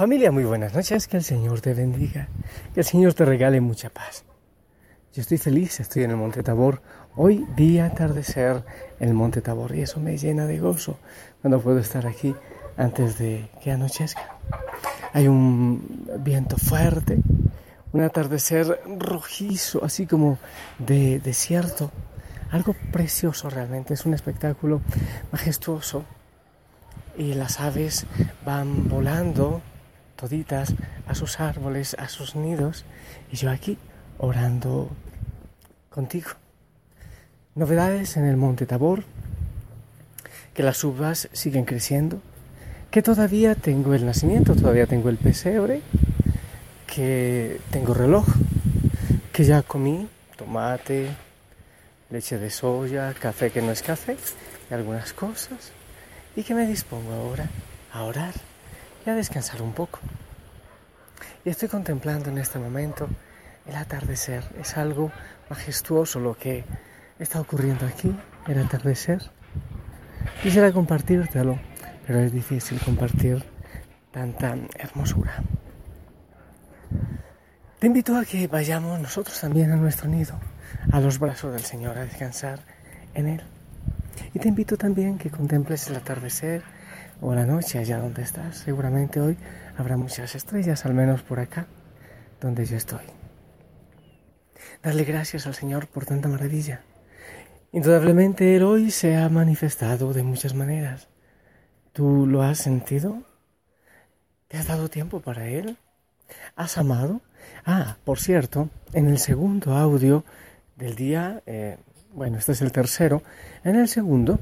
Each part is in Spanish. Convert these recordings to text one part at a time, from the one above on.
Familia, muy buenas noches, que el Señor te bendiga, que el Señor te regale mucha paz. Yo estoy feliz, estoy en el Monte Tabor. Hoy día atardecer el Monte Tabor y eso me llena de gozo cuando puedo estar aquí antes de que anochezca. Hay un viento fuerte, un atardecer rojizo, así como de desierto. Algo precioso realmente, es un espectáculo majestuoso. Y las aves van volando a sus árboles, a sus nidos, y yo aquí orando contigo. Novedades en el Monte Tabor, que las uvas siguen creciendo, que todavía tengo el nacimiento, todavía tengo el pesebre, que tengo reloj, que ya comí tomate, leche de soya, café que no es café y algunas cosas, y que me dispongo ahora a orar y a descansar un poco. Y estoy contemplando en este momento el atardecer. Es algo majestuoso lo que está ocurriendo aquí, el atardecer. Quisiera compartírtelo, pero es difícil compartir tanta hermosura. Te invito a que vayamos nosotros también a nuestro nido, a los brazos del Señor, a descansar en Él. Y te invito también que contemples el atardecer o la noche allá donde estás. Seguramente hoy habrá muchas estrellas, al menos por acá, donde yo estoy. Darle gracias al Señor por tanta maravilla. Indudablemente Él hoy se ha manifestado de muchas maneras. ¿Tú lo has sentido? ¿Te has dado tiempo para Él? ¿Has amado? Ah, por cierto, en el segundo audio del día, eh, bueno, este es el tercero, en el segundo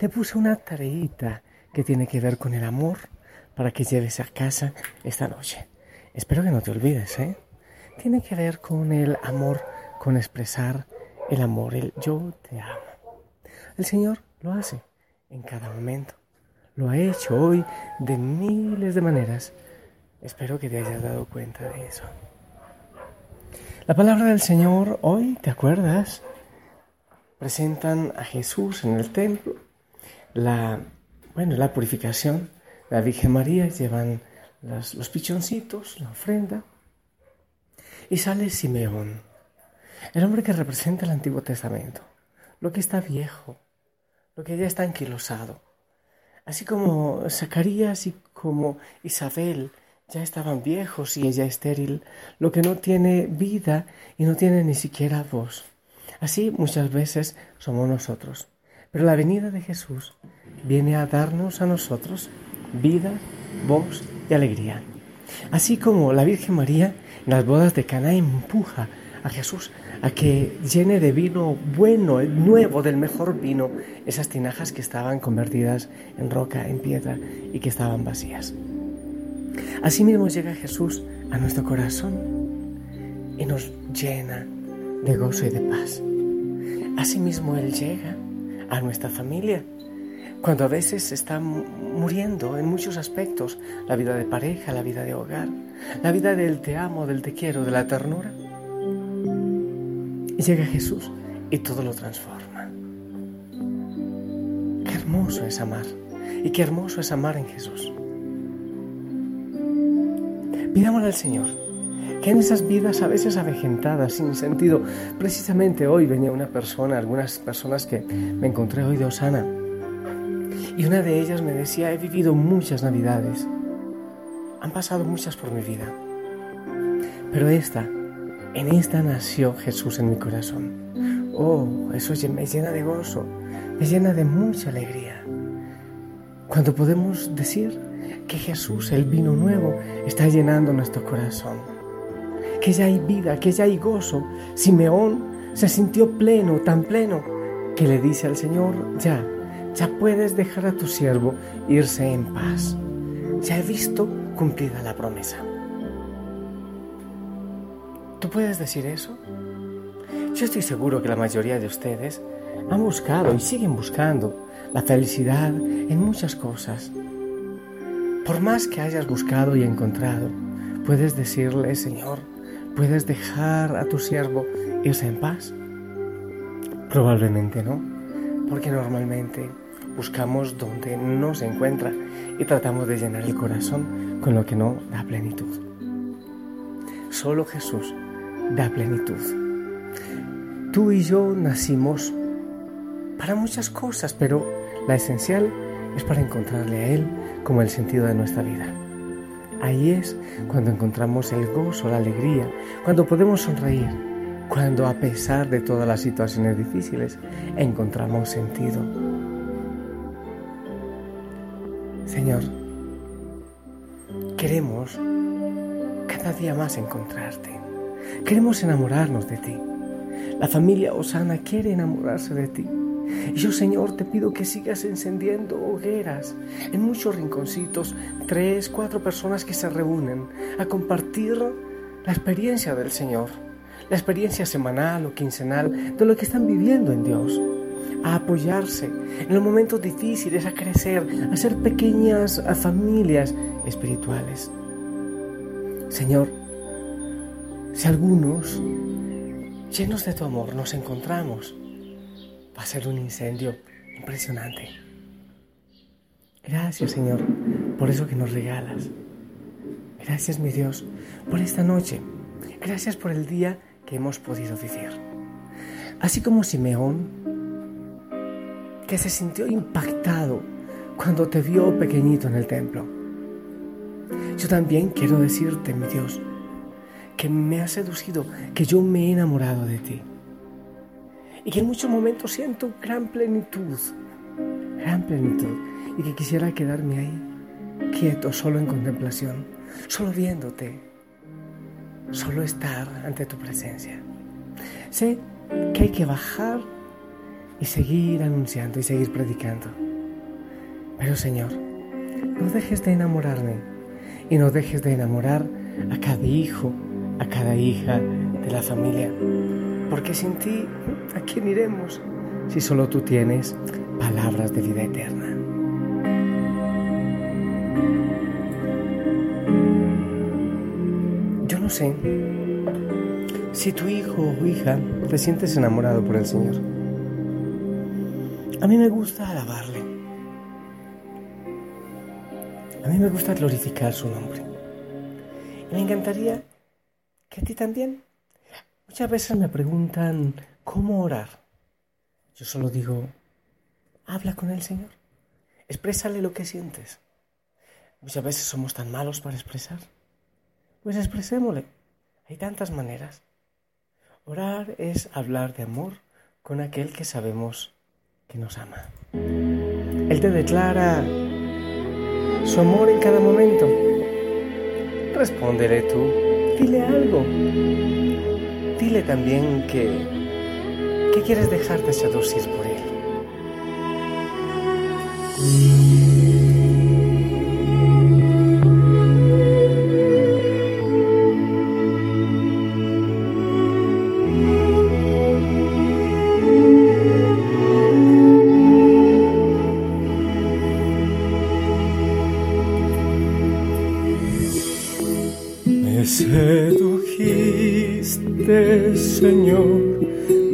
te puse una tareita que tiene que ver con el amor para que lleves a casa esta noche. Espero que no te olvides, ¿eh? Tiene que ver con el amor, con expresar el amor, el yo te amo. El Señor lo hace en cada momento. Lo ha hecho hoy de miles de maneras. Espero que te hayas dado cuenta de eso. La palabra del Señor hoy, ¿te acuerdas? Presentan a Jesús en el templo. La bueno, la purificación. La Virgen María llevan los pichoncitos, la ofrenda. Y sale Simeón, el hombre que representa el Antiguo Testamento, lo que está viejo, lo que ya está anquilosado. Así como Zacarías y como Isabel ya estaban viejos y ella estéril, lo que no tiene vida y no tiene ni siquiera voz. Así muchas veces somos nosotros. Pero la venida de Jesús viene a darnos a nosotros vida, voz y alegría. Así como la Virgen María en las bodas de Cana empuja a Jesús a que llene de vino bueno, nuevo, del mejor vino, esas tinajas que estaban convertidas en roca, en piedra y que estaban vacías. Asimismo llega Jesús a nuestro corazón y nos llena de gozo y de paz. Asimismo Él llega a nuestra familia. Cuando a veces está muriendo en muchos aspectos, la vida de pareja, la vida de hogar, la vida del te amo, del te quiero, de la ternura. Y llega Jesús y todo lo transforma. Qué hermoso es amar y qué hermoso es amar en Jesús. Pidámosle al Señor que en esas vidas a veces avejentadas, sin sentido, precisamente hoy venía una persona, algunas personas que me encontré hoy de Osana, y una de ellas me decía, he vivido muchas navidades, han pasado muchas por mi vida, pero esta, en esta nació Jesús en mi corazón. Oh, eso me llena de gozo, me llena de mucha alegría. Cuando podemos decir que Jesús, el vino nuevo, está llenando nuestro corazón que ya hay vida, que ya hay gozo. Simeón se sintió pleno, tan pleno, que le dice al Señor, ya, ya puedes dejar a tu siervo irse en paz. Ya he visto cumplida la promesa. ¿Tú puedes decir eso? Yo estoy seguro que la mayoría de ustedes han buscado y siguen buscando la felicidad en muchas cosas. Por más que hayas buscado y encontrado, puedes decirle, Señor, ¿Puedes dejar a tu siervo irse en paz? Probablemente no, porque normalmente buscamos donde no se encuentra y tratamos de llenar el corazón con lo que no da plenitud. Solo Jesús da plenitud. Tú y yo nacimos para muchas cosas, pero la esencial es para encontrarle a Él como el sentido de nuestra vida. Ahí es cuando encontramos el gozo, la alegría, cuando podemos sonreír, cuando a pesar de todas las situaciones difíciles encontramos sentido. Señor, queremos cada día más encontrarte. Queremos enamorarnos de ti. La familia Osana quiere enamorarse de ti. Y yo, Señor, te pido que sigas encendiendo hogueras en muchos rinconcitos, tres, cuatro personas que se reúnen a compartir la experiencia del Señor, la experiencia semanal o quincenal de lo que están viviendo en Dios, a apoyarse en los momentos difíciles, a crecer, a ser pequeñas familias espirituales. Señor, si algunos llenos de tu amor nos encontramos, va a ser un incendio impresionante. Gracias Señor por eso que nos regalas. Gracias mi Dios por esta noche. Gracias por el día que hemos podido vivir. Así como Simeón, que se sintió impactado cuando te vio pequeñito en el templo. Yo también quiero decirte, mi Dios, que me has seducido, que yo me he enamorado de ti y que en muchos momentos siento gran plenitud, gran plenitud, y que quisiera quedarme ahí, quieto, solo en contemplación, solo viéndote, solo estar ante tu presencia. Sé que hay que bajar y seguir anunciando y seguir predicando. Pero Señor, no dejes de enamorarme y no dejes de enamorar a cada hijo, a cada hija de la familia porque sin ti, ¿a quién iremos si solo tú tienes palabras de vida eterna? Yo no sé si tu hijo o hija te sientes enamorado por el Señor. A mí me gusta alabarle. A mí me gusta glorificar su nombre. Y me encantaría que a ti también Muchas veces me preguntan cómo orar. Yo solo digo, habla con el Señor, exprésale lo que sientes. Muchas veces somos tan malos para expresar. Pues expresémosle. Hay tantas maneras. Orar es hablar de amor con aquel que sabemos que nos ama. Él te declara su amor en cada momento. Respóndele tú, dile algo. Dile también que, que quieres dejarte seducir por él. Señor,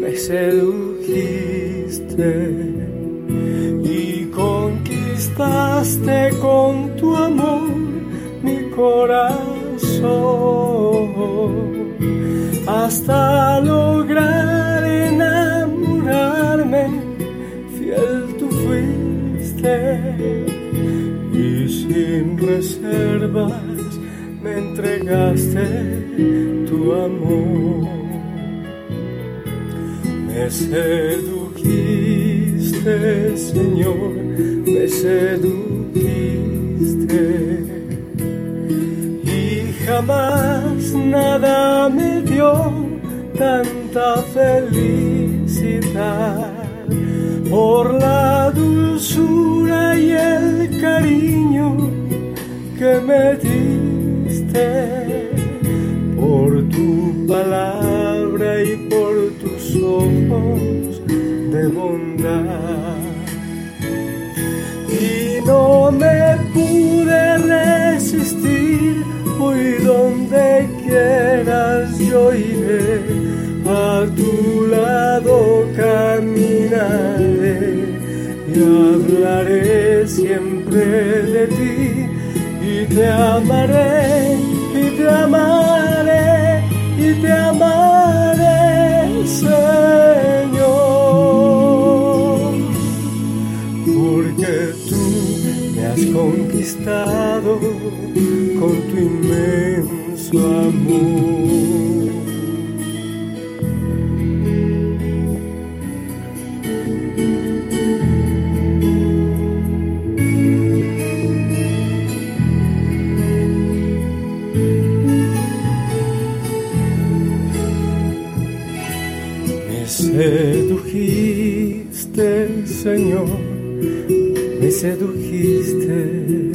me sedujiste y conquistaste con tu amor mi corazón. Hasta lograr enamorarme, fiel tú fuiste y sin reservas me entregaste tu amor. Me sedujiste, Señor, me sedujiste. Y jamás nada me dio tanta felicidad por la dulzura y el cariño que me por tu palabra y por tus ojos de bondad. Y no me pude resistir, hoy donde quieras yo iré, a tu lado caminaré y hablaré siempre de ti y te amaré te amaré y te amaré, Señor, porque tú me has conquistado con tu inmenso amor. Sedujiste, Señor, me sedujiste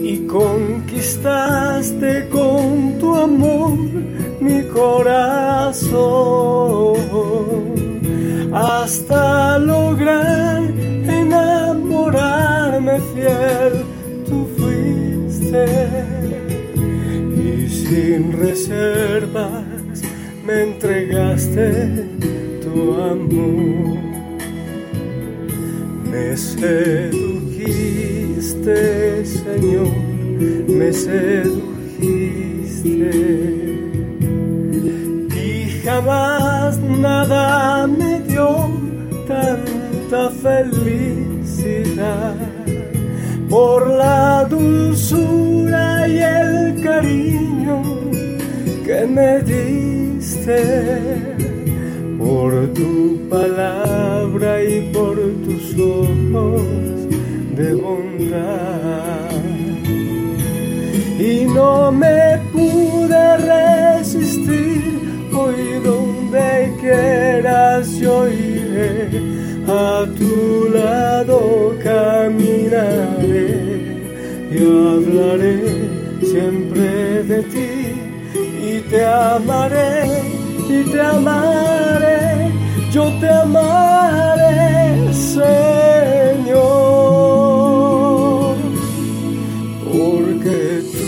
y conquistaste con tu amor mi corazón hasta lograr enamorarme fiel. Tú fuiste y sin reservas me entregaste tu amor, me sedujiste, Señor, me sedujiste. Y jamás nada me dio tanta felicidad por la dulzura y el cariño que me di por tu palabra y por tus ojos de bondad. Y no me pude resistir, hoy donde quieras yo iré, a tu lado caminaré y hablaré siempre de ti y te amaré, y te amaré, yo te amaré, Señor, porque tú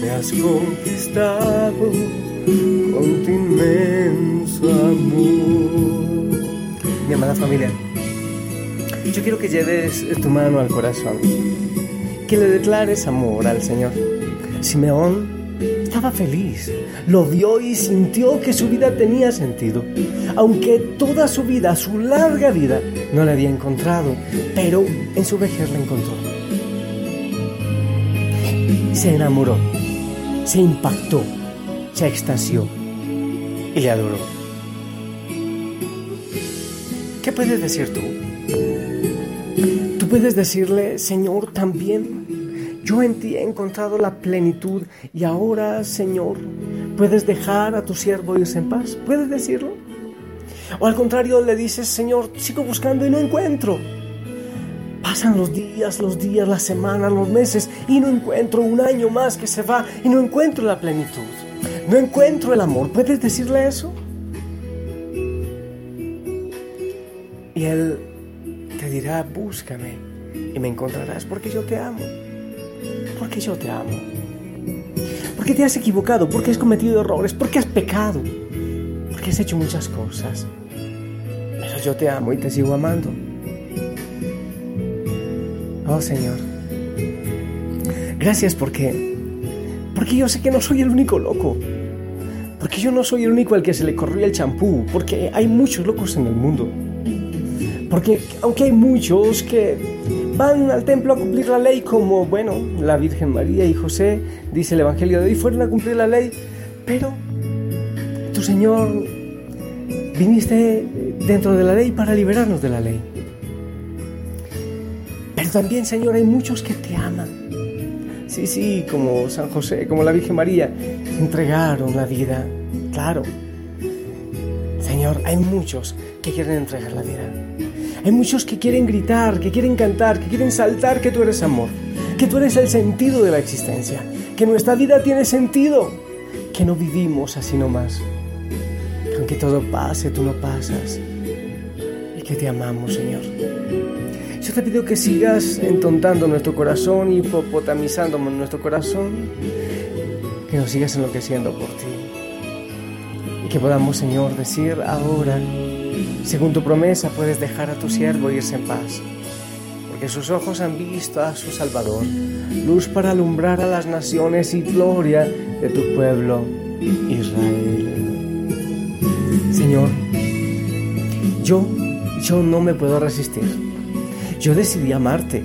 me has conquistado con tu inmenso amor. Mi amada familia, yo quiero que lleves tu mano al corazón, que le declares amor al Señor. Simeón feliz. Lo vio y sintió que su vida tenía sentido. Aunque toda su vida, su larga vida, no la había encontrado, pero en su vejez la encontró. Se enamoró, se impactó, se extasió y le adoró. ¿Qué puedes decir tú? Tú puedes decirle, Señor, también yo en ti he encontrado la plenitud y ahora, Señor, puedes dejar a tu siervo irse en paz. ¿Puedes decirlo? O al contrario, le dices, Señor, sigo buscando y no encuentro. Pasan los días, los días, las semanas, los meses y no encuentro un año más que se va y no encuentro la plenitud. No encuentro el amor. ¿Puedes decirle eso? Y Él te dirá, búscame y me encontrarás porque yo te amo porque yo te amo. Porque te has equivocado, porque has cometido errores, porque has pecado, porque has hecho muchas cosas. Pero yo te amo y te sigo amando. Oh Señor, gracias porque, porque yo sé que no soy el único loco. Porque yo no soy el único al que se le corrió el champú, porque hay muchos locos en el mundo. Porque aunque hay muchos que van al templo a cumplir la ley como, bueno, la Virgen María y José, dice el Evangelio de hoy, fueron a cumplir la ley, pero tu Señor viniste dentro de la ley para liberarnos de la ley. Pero también, Señor, hay muchos que te aman. Sí, sí, como San José, como la Virgen María, entregaron la vida. Claro. Señor, hay muchos que quieren entregar la vida. Hay muchos que quieren gritar, que quieren cantar, que quieren saltar que tú eres amor, que tú eres el sentido de la existencia, que nuestra vida tiene sentido, que no vivimos así nomás. Que aunque todo pase, tú no pasas. Y que te amamos, Señor. Yo te pido que sigas entontando nuestro corazón y hipopotamizando nuestro corazón, que nos sigas enloqueciendo por ti. Y que podamos, Señor, decir ahora Según tu promesa puedes dejar a tu siervo irse en paz, porque sus ojos han visto a su Salvador, luz para alumbrar a las naciones y gloria de tu pueblo Israel. Señor, yo, yo no me puedo resistir. Yo decidí amarte.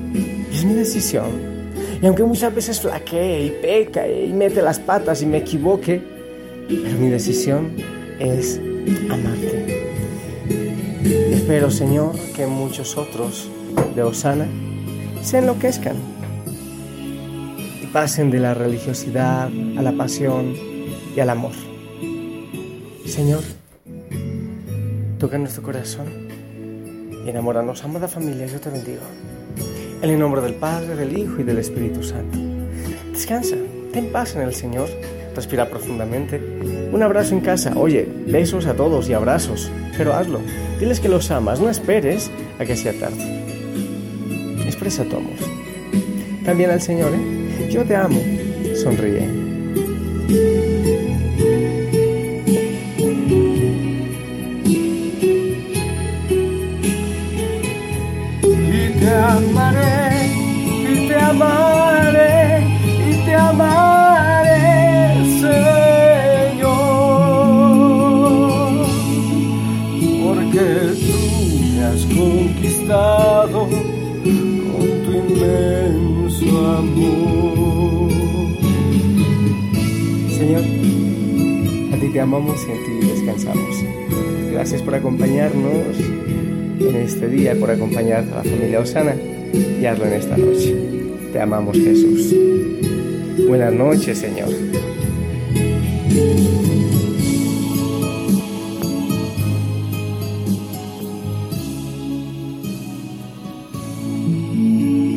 Es mi decisión. Y aunque muchas veces flaquee y peca y mete las patas y me equivoque, pero mi decisión es amarte. Espero, Señor, que muchos otros de Osana se enloquezcan y pasen de la religiosidad a la pasión y al amor. Señor, toca nuestro corazón y enamóranos. Amada familia, yo te bendigo. En el nombre del Padre, del Hijo y del Espíritu Santo. Descansa, ten paz en el Señor, respira profundamente. Un abrazo en casa, oye, besos a todos y abrazos, pero hazlo. Diles que los amas, no esperes a que sea tarde. Expresa tu amor. También al Señor, ¿eh? Yo te amo. Sonríe. Y te amaré, amamos y en ti descansamos. Gracias por acompañarnos en este día, por acompañar a la familia Osana y hazlo en esta noche. Te amamos Jesús. Buenas noches, Señor.